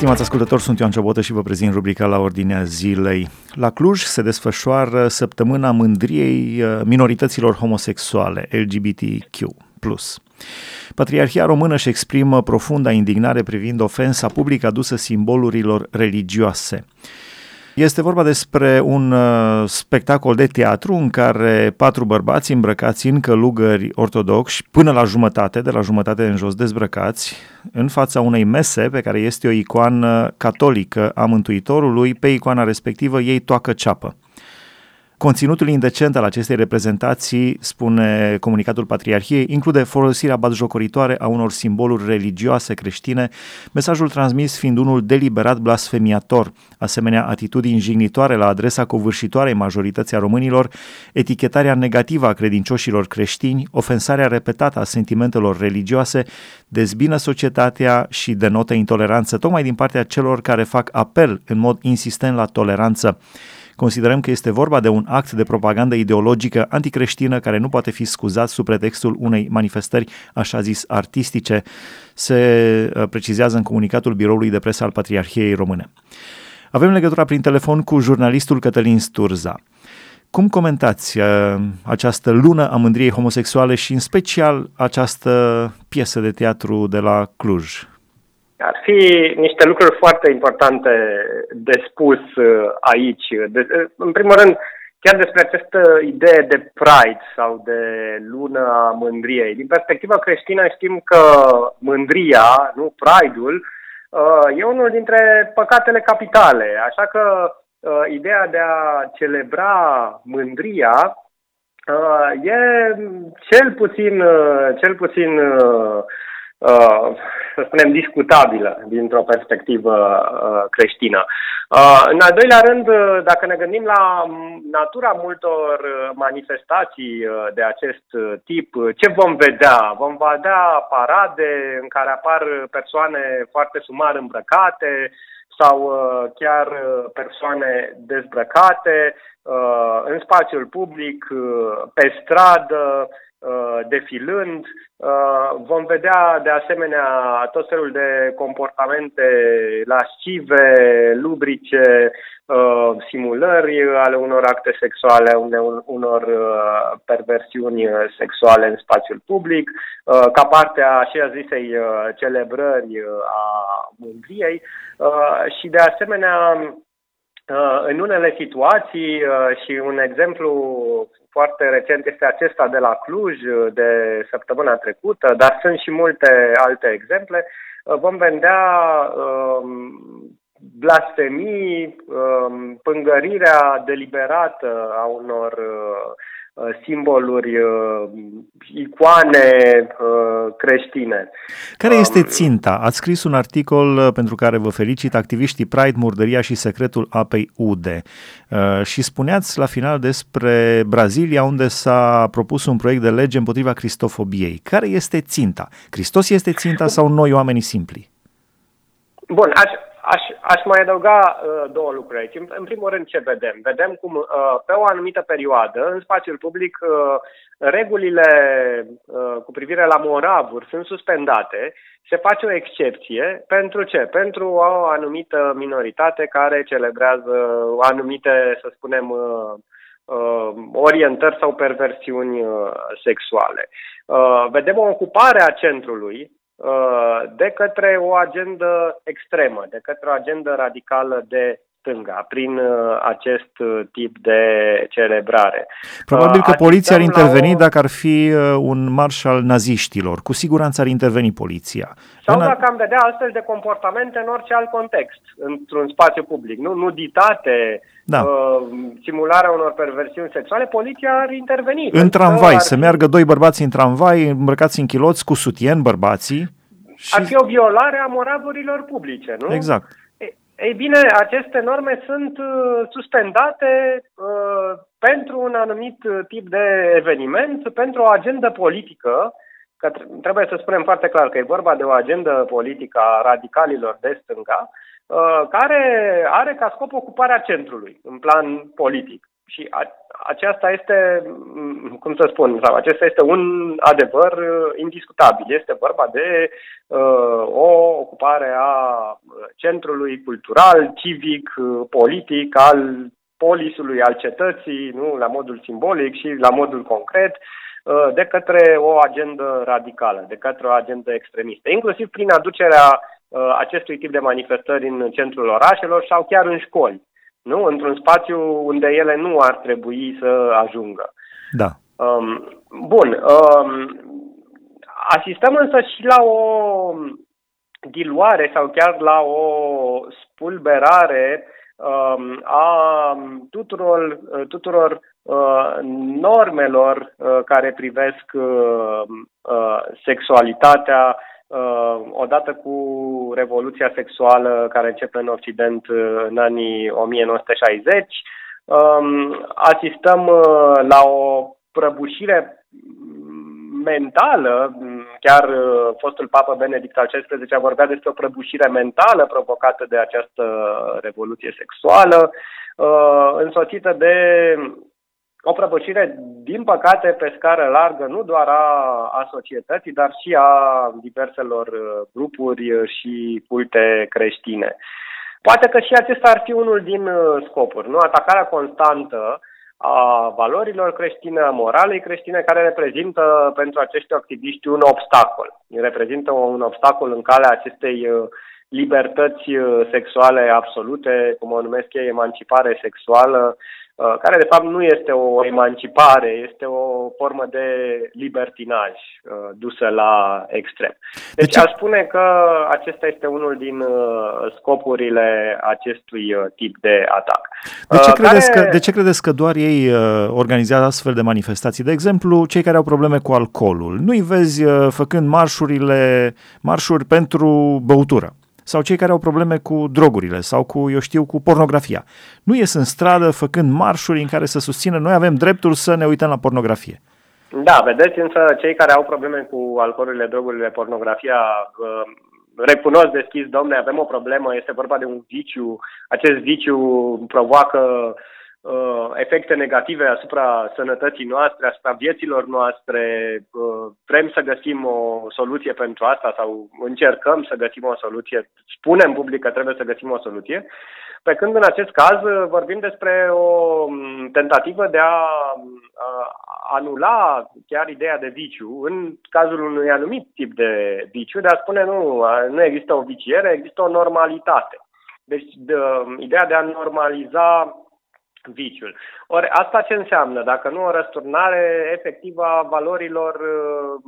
Stimați ascultători, sunt Ioan Ciobotă și vă prezint rubrica la ordinea zilei. La Cluj se desfășoară săptămâna mândriei uh, minorităților homosexuale, LGBTQ+. Patriarhia română își exprimă profunda indignare privind ofensa publică adusă simbolurilor religioase. Este vorba despre un uh, spectacol de teatru în care patru bărbați îmbrăcați în călugări ortodoxi, până la jumătate, de la jumătate în jos dezbrăcați, în fața unei mese pe care este o icoană catolică a Mântuitorului, pe icoana respectivă ei toacă ceapă. Conținutul indecent al acestei reprezentații, spune comunicatul Patriarhiei, include folosirea batjocoritoare a unor simboluri religioase creștine, mesajul transmis fiind unul deliberat blasfemiator, asemenea atitudini jignitoare la adresa covârșitoarei majorității a românilor, etichetarea negativă a credincioșilor creștini, ofensarea repetată a sentimentelor religioase, dezbină societatea și denotă intoleranță tocmai din partea celor care fac apel în mod insistent la toleranță. Considerăm că este vorba de un act de propagandă ideologică anticreștină care nu poate fi scuzat sub pretextul unei manifestări, așa zis, artistice, se uh, precizează în comunicatul biroului de presă al Patriarhiei Române. Avem legătura prin telefon cu jurnalistul Cătălin Sturza. Cum comentați uh, această lună a mândriei homosexuale și în special această piesă de teatru de la Cluj? Ar fi niște lucruri foarte importante de spus uh, aici. De, uh, în primul rând, chiar despre această idee de pride sau de lună a mândriei. Din perspectiva creștină știm că mândria, nu pride-ul, uh, e unul dintre păcatele capitale. Așa că ideea de a celebra mândria e cel puțin, cel puțin Uh, să spunem, discutabilă dintr-o perspectivă uh, creștină. Uh, în al doilea rând, dacă ne gândim la natura multor manifestații de acest tip, ce vom vedea? Vom vedea parade în care apar persoane foarte sumar îmbrăcate sau chiar persoane dezbrăcate în spațiul public, pe stradă, Uh, defilând. Uh, vom vedea de asemenea tot felul de comportamente lascive, lubrice, uh, simulări ale unor acte sexuale, unor perversiuni sexuale în spațiul public, ca parte a așa zisei celebrări a mândriei și de asemenea în unele situații și un exemplu foarte recent este acesta de la Cluj, de săptămâna trecută, dar sunt și multe alte exemple. Vom vedea um, blasfemii, um, pângărirea deliberată a unor uh, Uh, simboluri, uh, icoane uh, creștine. Care este um, ținta? Ați scris un articol pentru care vă felicit, activiștii Pride, Murdăria și Secretul Apei Ude. Și spuneați la final despre Brazilia, unde s-a propus un proiect de lege împotriva cristofobiei. Care este ținta? Hristos este ținta sau noi, oamenii simpli? Bun, aș, Aș, aș mai adăuga uh, două lucruri aici. În, în primul rând, ce vedem? Vedem cum uh, pe o anumită perioadă, în spațiul public, uh, regulile uh, cu privire la moravuri sunt suspendate. Se face o excepție. Pentru ce? Pentru o anumită minoritate care celebrează anumite, să spunem, uh, uh, orientări sau perversiuni uh, sexuale. Uh, vedem o ocupare a centrului Uh, de către o agendă extremă, de către o agendă radicală de stânga, prin uh, acest uh, tip de celebrare. Probabil că poliția ar interveni o... dacă ar fi un marș al naziștilor. Cu siguranță ar interveni poliția. Sau în dacă am vedea astfel de comportamente în orice alt context, într-un spațiu public. Nu, nuditate, da. uh, simularea unor perversiuni sexuale, poliția ar interveni. În tramvai, ar... să meargă doi bărbați în tramvai, îmbrăcați în chiloți, cu sutien, bărbații. Și... Ar fi o violare a moravurilor publice, nu? Exact. Ei bine, aceste norme sunt uh, suspendate uh, pentru un anumit uh, tip de eveniment, pentru o agendă politică, că trebuie să spunem foarte clar că e vorba de o agendă politică a radicalilor de stânga, uh, care are ca scop ocuparea centrului în plan politic. Și a, aceasta este, cum să spun, sau acesta este un adevăr indiscutabil. Este vorba de uh, o ocupare a centrului cultural, civic, politic, al polisului, al cetății, nu, la modul simbolic și la modul concret, uh, de către o agendă radicală, de către o agendă extremistă, inclusiv prin aducerea uh, acestui tip de manifestări în centrul orașelor sau chiar în școli nu? într-un spațiu unde ele nu ar trebui să ajungă. Da. Um, bun. Um, asistăm însă și la o diluare sau chiar la o spulberare um, a tuturor, tuturor uh, normelor uh, care privesc uh, uh, sexualitatea uh, odată cu revoluția sexuală care începe în Occident uh, în anii 1960, um, asistăm uh, la o prăbușire mentală, chiar uh, fostul papă Benedict al XVI a vorbit despre o prăbușire mentală provocată de această revoluție sexuală, uh, însoțită de o prăbușire, din păcate, pe scară largă, nu doar a, a societății, dar și a diverselor uh, grupuri uh, și culte creștine. Poate că și acesta ar fi unul din uh, scopuri, nu? Atacarea constantă a valorilor creștine, a moralei creștine, care reprezintă pentru acești activiști un obstacol. Reprezintă un obstacol în calea acestei libertăți sexuale absolute, cum o numesc ei, emancipare sexuală, Uh, care de fapt nu este o emancipare, este o formă de libertinaj uh, dusă la extrem. Deci de aș spune că acesta este unul din uh, scopurile acestui tip de atac. De ce, credeți care... că, de ce credeți că doar ei organizează astfel de manifestații? De exemplu, cei care au probleme cu alcoolul. Nu-i vezi făcând marșurile, marșuri pentru băutură sau cei care au probleme cu drogurile sau cu, eu știu, cu pornografia. Nu ies în stradă făcând marșuri în care să susțină noi avem dreptul să ne uităm la pornografie. Da, vedeți, însă cei care au probleme cu alcoolurile, drogurile, pornografia, uh, recunosc deschis, domne, avem o problemă, este vorba de un viciu, acest viciu provoacă uh, efecte negative asupra sănătății noastre, asupra vieților noastre. Uh, vrem să găsim o soluție pentru asta sau încercăm să găsim o soluție. Spunem public că trebuie să găsim o soluție. Pe când în acest caz vorbim despre o mm, tentativă de a uh, anula chiar ideea de viciu în cazul unui anumit tip de viciu, de a spune nu, nu există o viciere, există o normalitate. Deci de, ideea de a normaliza viciul. Ori asta ce înseamnă? Dacă nu o răsturnare efectivă a valorilor uh,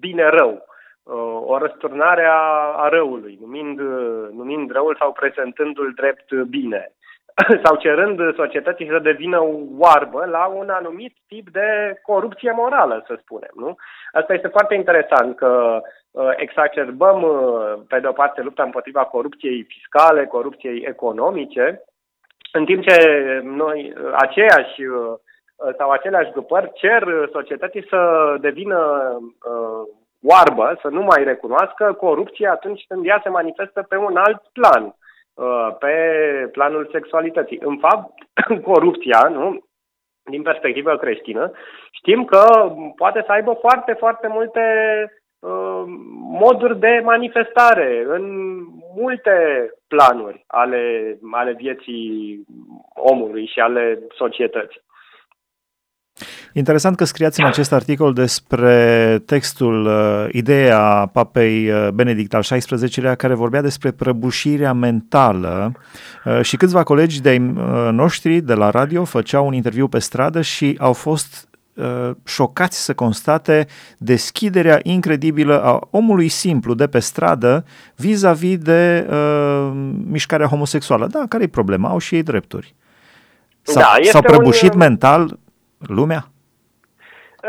bine-rău, uh, o răsturnare a, a răului, numind, uh, numind răul sau prezentându-l drept bine, sau cerând societății să devină oarbă la un anumit tip de corupție morală, să spunem. Nu? Asta este foarte interesant că exacerbăm, pe de o parte, lupta împotriva corupției fiscale, corupției economice, în timp ce noi, aceiași sau aceleași grupări cer societății să devină uh, oarbă, să nu mai recunoască corupția atunci când ea se manifestă pe un alt plan, uh, pe planul sexualității. În fapt, corupția, nu, din perspectivă creștină, știm că poate să aibă foarte, foarte multe uh, moduri de manifestare în multe planuri ale, ale vieții omului și ale societății. Interesant că scriați în acest articol despre textul, uh, ideea papei uh, Benedict al XVI-lea care vorbea despre prăbușirea mentală uh, și câțiva colegi de noștri de la radio făceau un interviu pe stradă și au fost uh, șocați să constate deschiderea incredibilă a omului simplu de pe stradă vis-a-vis de uh, mișcarea homosexuală. Da, care e problema? Au și ei drepturi. S-a, da, s-au prăbușit un... mental lumea?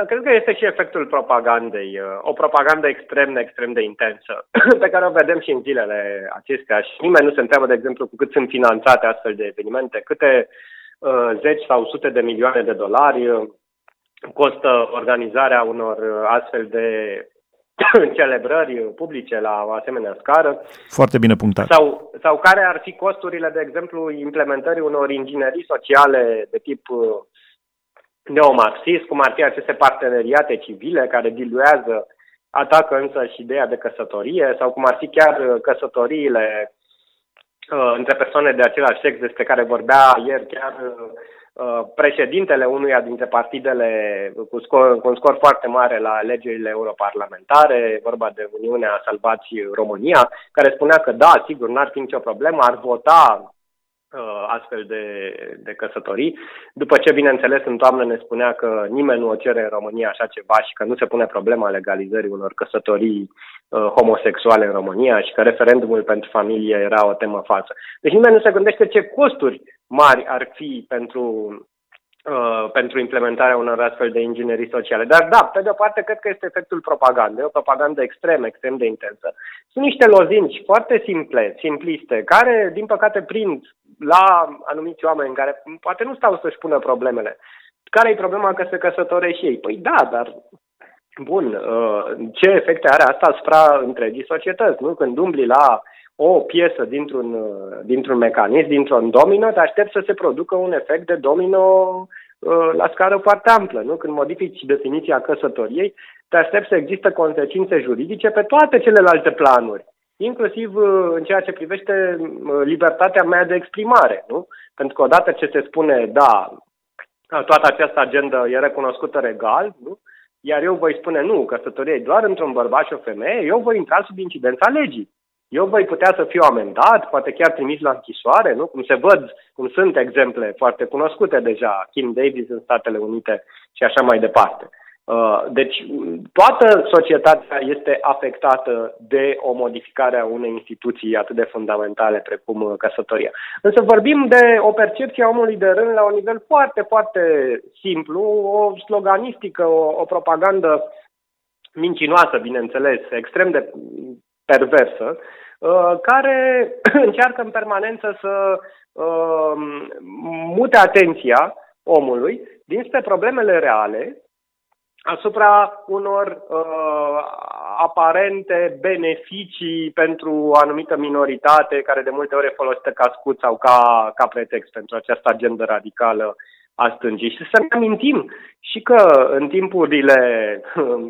Cred că este și efectul propagandei, uh, o propagandă extrem, extrem de intensă, pe care o vedem și în zilele acestea și nimeni nu se întreabă, de exemplu, cu cât sunt finanțate astfel de evenimente, câte uh, zeci sau sute de milioane de dolari uh, costă organizarea unor uh, astfel de celebrări publice la o asemenea scară. Foarte bine punctat. Sau, sau care ar fi costurile, de exemplu, implementării unor inginerii sociale de tip uh, neomarxist, cum ar fi aceste parteneriate civile care diluează, atacă însă și ideea de căsătorie, sau cum ar fi chiar uh, căsătoriile uh, între persoane de același sex despre care vorbea ieri chiar uh, Uh, președintele unuia dintre partidele cu, scor, cu un scor foarte mare la alegerile europarlamentare, vorba de Uniunea Salvați România, care spunea că da, sigur, n-ar fi nicio problemă, ar vota uh, astfel de, de căsătorii. După ce, bineînțeles, în toamnă ne spunea că nimeni nu o cere în România așa ceva și că nu se pune problema legalizării unor căsătorii uh, homosexuale în România și că referendumul pentru familie era o temă falsă. Deci nimeni nu se gândește ce costuri mari ar fi pentru, uh, pentru implementarea unor astfel de inginerii sociale. Dar da, pe de o parte, cred că este efectul propagandei, o propagandă extrem, extrem de intensă. Sunt niște lozinci foarte simple, simpliste, care, din păcate, prind la anumiți oameni care poate nu stau să-și pună problemele. Care e problema că se căsătorește și ei? Păi da, dar Bun, uh, ce efecte are asta asupra întregii societăți, nu? Când umbli la o piesă dintr-un, uh, dintr-un mecanism, dintr-un domino, te aștept să se producă un efect de domino uh, la scară foarte amplă. Nu? Când modifici definiția căsătoriei, te aștept să există consecințe juridice pe toate celelalte planuri, inclusiv uh, în ceea ce privește libertatea mea de exprimare. Nu? Pentru că odată ce se spune, da, toată această agendă e recunoscută legal, nu? iar eu voi spune nu, căsătoria e doar între un bărbat și o femeie, eu voi intra sub incidența legii eu voi putea să fiu amendat, poate chiar trimis la închisoare, nu? Cum se văd, cum sunt exemple foarte cunoscute deja, Kim Davis în Statele Unite și așa mai departe. Uh, deci, toată societatea este afectată de o modificare a unei instituții atât de fundamentale precum uh, căsătoria. Însă vorbim de o percepție a omului de rând la un nivel foarte, foarte simplu, o sloganistică, o, o propagandă mincinoasă, bineînțeles, extrem de perversă, uh, care încearcă în permanență să uh, mute atenția omului dinspre problemele reale asupra unor uh, aparente beneficii pentru o anumită minoritate care de multe ori e folosită ca scut sau ca, ca pretext pentru această agendă radicală a stângii. Și să ne amintim și că în timpurile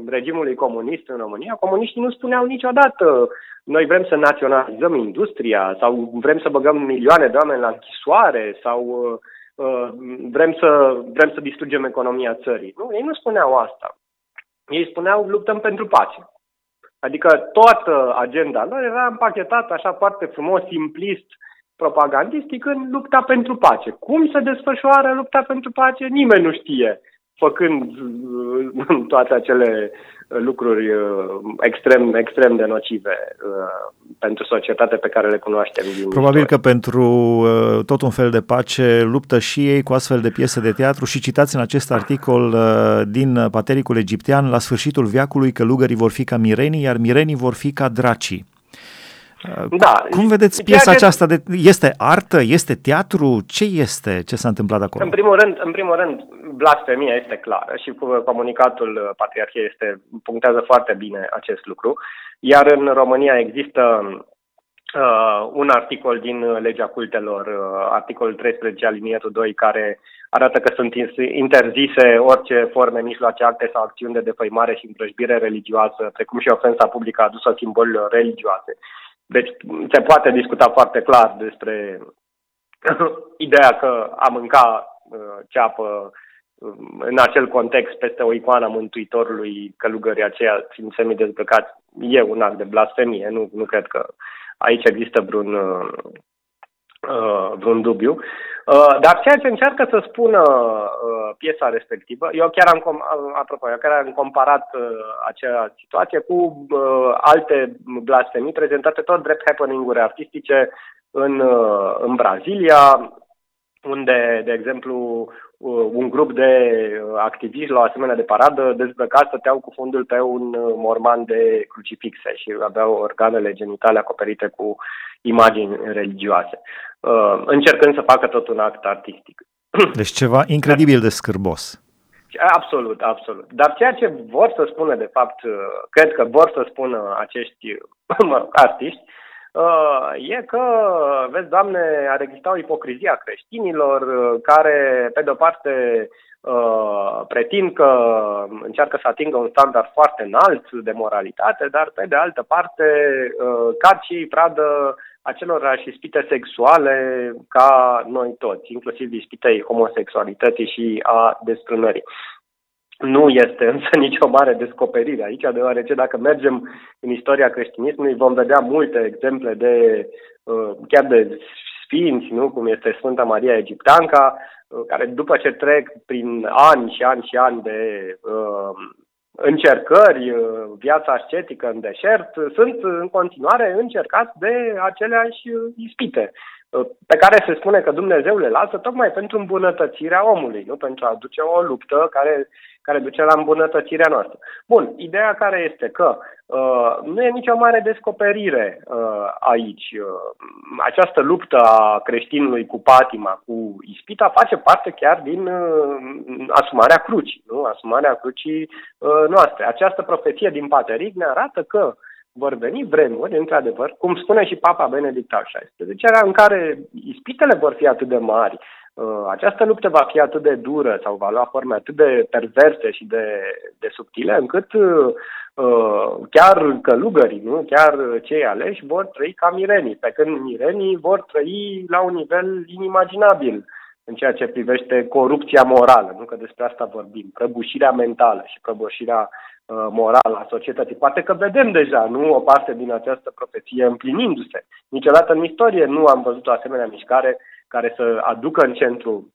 regimului comunist în România, comuniștii nu spuneau niciodată noi vrem să naționalizăm industria sau vrem să băgăm milioane de oameni la închisoare sau uh, uh, vrem, să, vrem să distrugem economia țării. Nu, ei nu spuneau asta. Ei spuneau luptăm pentru pace. Adică toată agenda lor era împachetată așa foarte frumos, simplist, propagandistic în lupta pentru pace. Cum se desfășoară lupta pentru pace? Nimeni nu știe, făcând uh, toate acele lucruri uh, extrem, extrem de nocive uh, pentru societate pe care le cunoaștem. Din Probabil istorie. că pentru tot un fel de pace luptă și ei cu astfel de piese de teatru și citați în acest articol din Patericul Egiptean, la sfârșitul veacului călugării vor fi ca mirenii, iar mirenii vor fi ca dracii. Da. Cum vedeți piesa ce... aceasta? De, este artă? Este teatru? Ce este? Ce s-a întâmplat acolo? În primul rând, în primul rând blasfemia este clară și comunicatul Patriarhiei este, punctează foarte bine acest lucru. Iar în România există uh, un articol din legea cultelor, uh, articolul 13 aliniatul 2, care arată că sunt interzise orice forme, mijloace, acte sau acțiuni de defăimare și împrășbire religioasă, precum și ofensa publică adusă simbolilor religioase. Deci se poate discuta foarte clar despre ideea că a mânca uh, ceapă um, în acel context peste o icoană a Mântuitorului călugării aceea fiind semi-dezbrăcați e un act de blasfemie. Nu, nu cred că aici există vreun, uh, uh vreun dubiu. Uh, dar ceea ce încearcă să spună uh, piesa respectivă, eu chiar am, com- apropo, eu chiar am comparat uh, acea situație cu uh, alte blasfemii prezentate tot drept happening-uri artistice în, uh, în Brazilia, unde, de exemplu, uh, un grup de uh, activiști la o asemenea de paradă dezbrăcați stăteau cu fundul pe un uh, morman de crucifixe și aveau organele genitale acoperite cu imagini religioase, încercând să facă tot un act artistic. Deci ceva incredibil de scârbos. Absolut, absolut. Dar ceea ce vor să spună, de fapt, cred că vor să spună acești artiști, Uh, e că, vezi, Doamne, ar exista o ipocrizie a creștinilor uh, care, pe de-o parte, uh, pretind că încearcă să atingă un standard foarte înalt de moralitate, dar, pe de altă parte, cad și pradă acelorași ispite sexuale ca noi toți, inclusiv ispitei homosexualității și a desfrânării. Nu este însă nicio mare descoperire aici, deoarece dacă mergem în istoria creștinismului vom vedea multe exemple de uh, chiar de sfinți, nu? cum este Sfânta Maria Egipteanca, uh, care după ce trec prin ani și ani și ani de uh, încercări, viața ascetică în deșert, sunt în continuare încercați de aceleași ispite pe care se spune că Dumnezeu le lasă tocmai pentru îmbunătățirea omului, nu pentru a aduce o luptă care care duce la îmbunătățirea noastră. Bun, ideea care este că uh, nu e nicio mare descoperire uh, aici. Uh, această luptă a creștinului cu patima, cu ispita, face parte chiar din uh, asumarea crucii, nu? asumarea crucii uh, noastre. Această profeție din Pateric ne arată că vor veni vremuri, într-adevăr, cum spune și Papa Benedict al XVI, în care ispitele vor fi atât de mari, Uh, această luptă va fi atât de dură sau va lua forme atât de perverse și de, de subtile, încât uh, chiar călugării, nu? chiar cei aleși vor trăi ca mirenii, pe când mirenii vor trăi la un nivel inimaginabil în ceea ce privește corupția morală, nu că despre asta vorbim, prăbușirea mentală și prăbușirea uh, morală a societății. Poate că vedem deja, nu, o parte din această profeție împlinindu-se. Niciodată în istorie nu am văzut o asemenea mișcare care să aducă în centru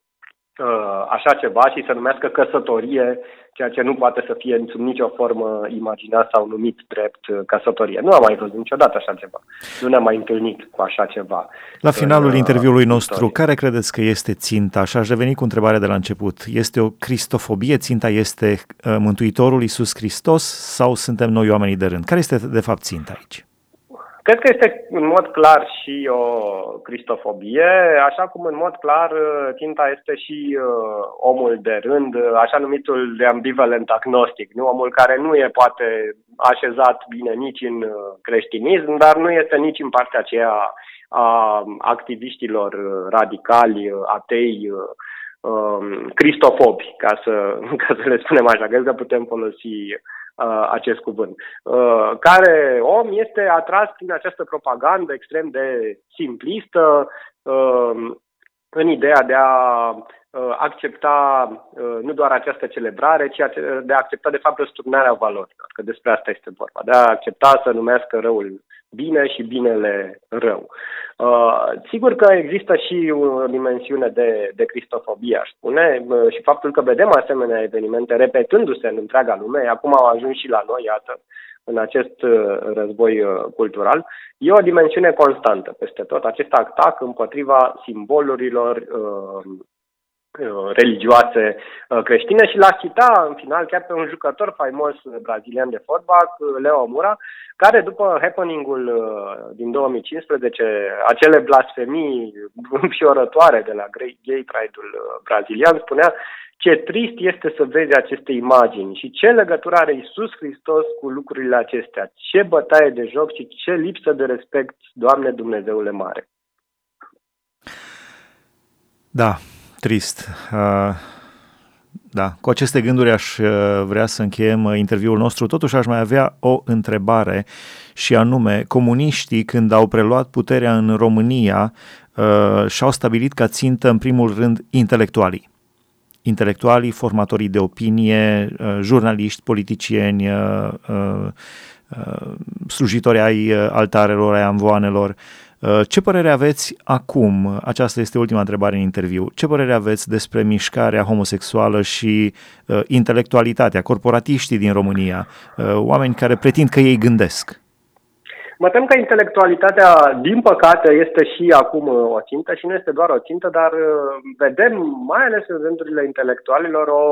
uh, așa ceva și să numească căsătorie, ceea ce nu poate să fie sub nicio formă imaginat sau numit drept uh, căsătorie. Nu am mai văzut niciodată așa ceva. Nu ne-am mai întâlnit cu așa ceva. La finalul în, uh, interviului nostru, istorie. care credeți că este ținta? Și aș reveni cu întrebarea de la început. Este o cristofobie? Ținta este Mântuitorul Iisus Hristos sau suntem noi oamenii de rând? Care este de fapt ținta aici? Cred că este în mod clar și o cristofobie, așa cum în mod clar ținta este și uh, omul de rând, așa numitul de ambivalent agnostic, nu? omul care nu e poate așezat bine nici în uh, creștinism, dar nu este nici în partea aceea a activiștilor radicali, atei, um, cristofobi, ca să, ca să le spunem așa. Cred că putem folosi uh, acest cuvânt. Uh, care om este atras prin această propagandă extrem de simplistă uh, în ideea de a uh, accepta uh, nu doar această celebrare, ci de a accepta de fapt răsturnarea valorilor, că despre asta este vorba, de a accepta să numească răul bine și binele rău. Uh, sigur că există și o dimensiune de, de cristofobie, aș spune, uh, și faptul că vedem asemenea evenimente repetându-se în întreaga lume, acum au ajuns și la noi, iată, în acest uh, război uh, cultural, e o dimensiune constantă peste tot, acest atac împotriva simbolurilor uh, Uh, religioase uh, creștine și l-a cita în final chiar pe un jucător faimos brazilian de fotbal, Leo Mura, care după happeningul uh, din 2015, acele blasfemii înfiorătoare de la Gay Pride-ul brazilian, spunea ce trist este să vezi aceste imagini și ce legătură are Isus Hristos cu lucrurile acestea, ce bătaie de joc și ce lipsă de respect, Doamne Dumnezeule Mare. Da, Trist. Uh, da, cu aceste gânduri aș uh, vrea să încheiem uh, interviul nostru. Totuși aș mai avea o întrebare și anume, comuniștii când au preluat puterea în România și-au stabilit ca țintă în primul rând intelectualii. Intelectualii, formatorii de opinie, jurnaliști, politicieni, slujitori ai altarelor, ai amvoanelor, Uh, ce părere aveți acum? Aceasta este ultima întrebare în interviu. Ce părere aveți despre mișcarea homosexuală și uh, intelectualitatea, corporatiștii din România, uh, oameni care pretind că ei gândesc? Mă tem că intelectualitatea, din păcate, este și acum uh, o țintă și nu este doar o țintă, dar vedem, mai ales în rândurile intelectualilor, o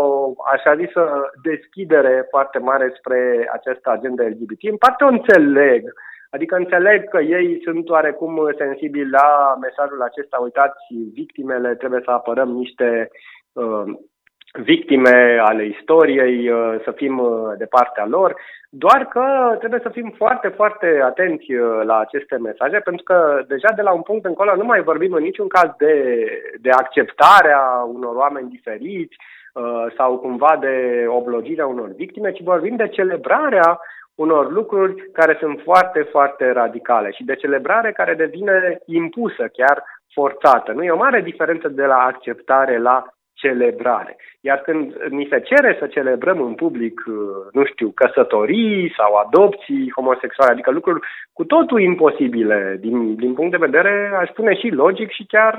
așa zisă deschidere foarte mare spre această agenda LGBT. În parte o înțeleg, Adică înțeleg că ei sunt oarecum sensibili la mesajul acesta, uitați, victimele, trebuie să apărăm niște uh, victime ale istoriei, uh, să fim uh, de partea lor, doar că trebuie să fim foarte, foarte atenți uh, la aceste mesaje, pentru că deja de la un punct încolo nu mai vorbim în niciun caz de, de acceptarea unor oameni diferiți sau cumva de oblogirea unor victime, ci vorbim de celebrarea unor lucruri care sunt foarte, foarte radicale și de celebrare care devine impusă, chiar forțată. Nu e o mare diferență de la acceptare la celebrare. Iar când ni se cere să celebrăm în public, uh, nu știu, căsătorii sau adopții homosexuale, adică lucruri cu totul imposibile din, din punct de vedere, aș spune și logic și chiar,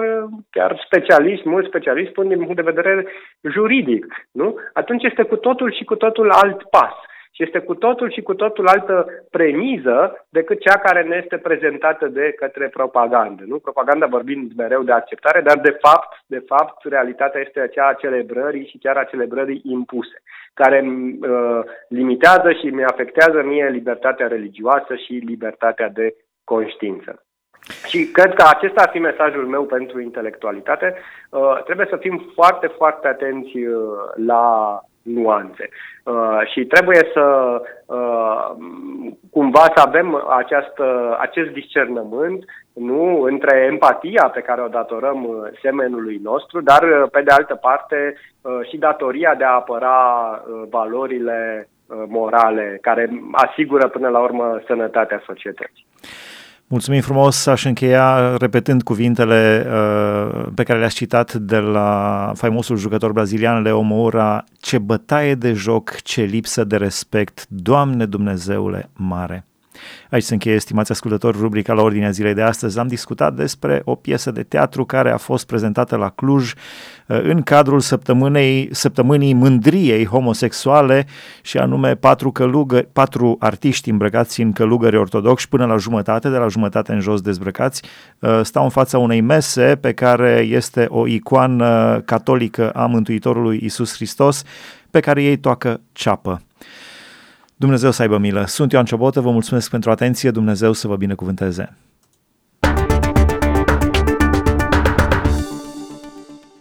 chiar specialist, mulți specialiști spun din punct de vedere juridic, nu? Atunci este cu totul și cu totul alt pas. Și este cu totul și cu totul altă premiză decât cea care ne este prezentată de către propagandă. Nu? Propaganda vorbind mereu de acceptare, dar de fapt, de fapt, realitatea este aceea a celebrării și chiar a celebrării impuse, care uh, limitează și mi afectează mie libertatea religioasă și libertatea de conștiință. Și cred că acesta ar fi mesajul meu pentru intelectualitate. Uh, trebuie să fim foarte, foarte atenți uh, la nuanțe. Uh, și trebuie să uh, cumva să avem această, acest discernământ nu între empatia pe care o datorăm uh, semenului nostru, dar uh, pe de altă parte uh, și datoria de a apăra uh, valorile morale care asigură până la urmă sănătatea societății. Mulțumim frumos, aș încheia repetând cuvintele uh, pe care le-ați citat de la faimosul jucător brazilian Leo Moura, ce bătaie de joc, ce lipsă de respect, Doamne Dumnezeule mare. Aici se încheie, estimați ascultători, rubrica la ordinea zilei de astăzi. Am discutat despre o piesă de teatru care a fost prezentată la Cluj uh, în cadrul săptămânei, săptămânii mândriei homosexuale și anume patru, călugări, patru artiști îmbrăcați în călugări ortodoxi până la jumătate, de la jumătate în jos dezbrăcați, uh, stau în fața unei mese pe care este o icoană catolică a Mântuitorului Isus Hristos pe care ei toacă ceapă. Dumnezeu să aibă milă. Sunt Ioan Ciobotă, vă mulțumesc pentru atenție, Dumnezeu să vă binecuvânteze.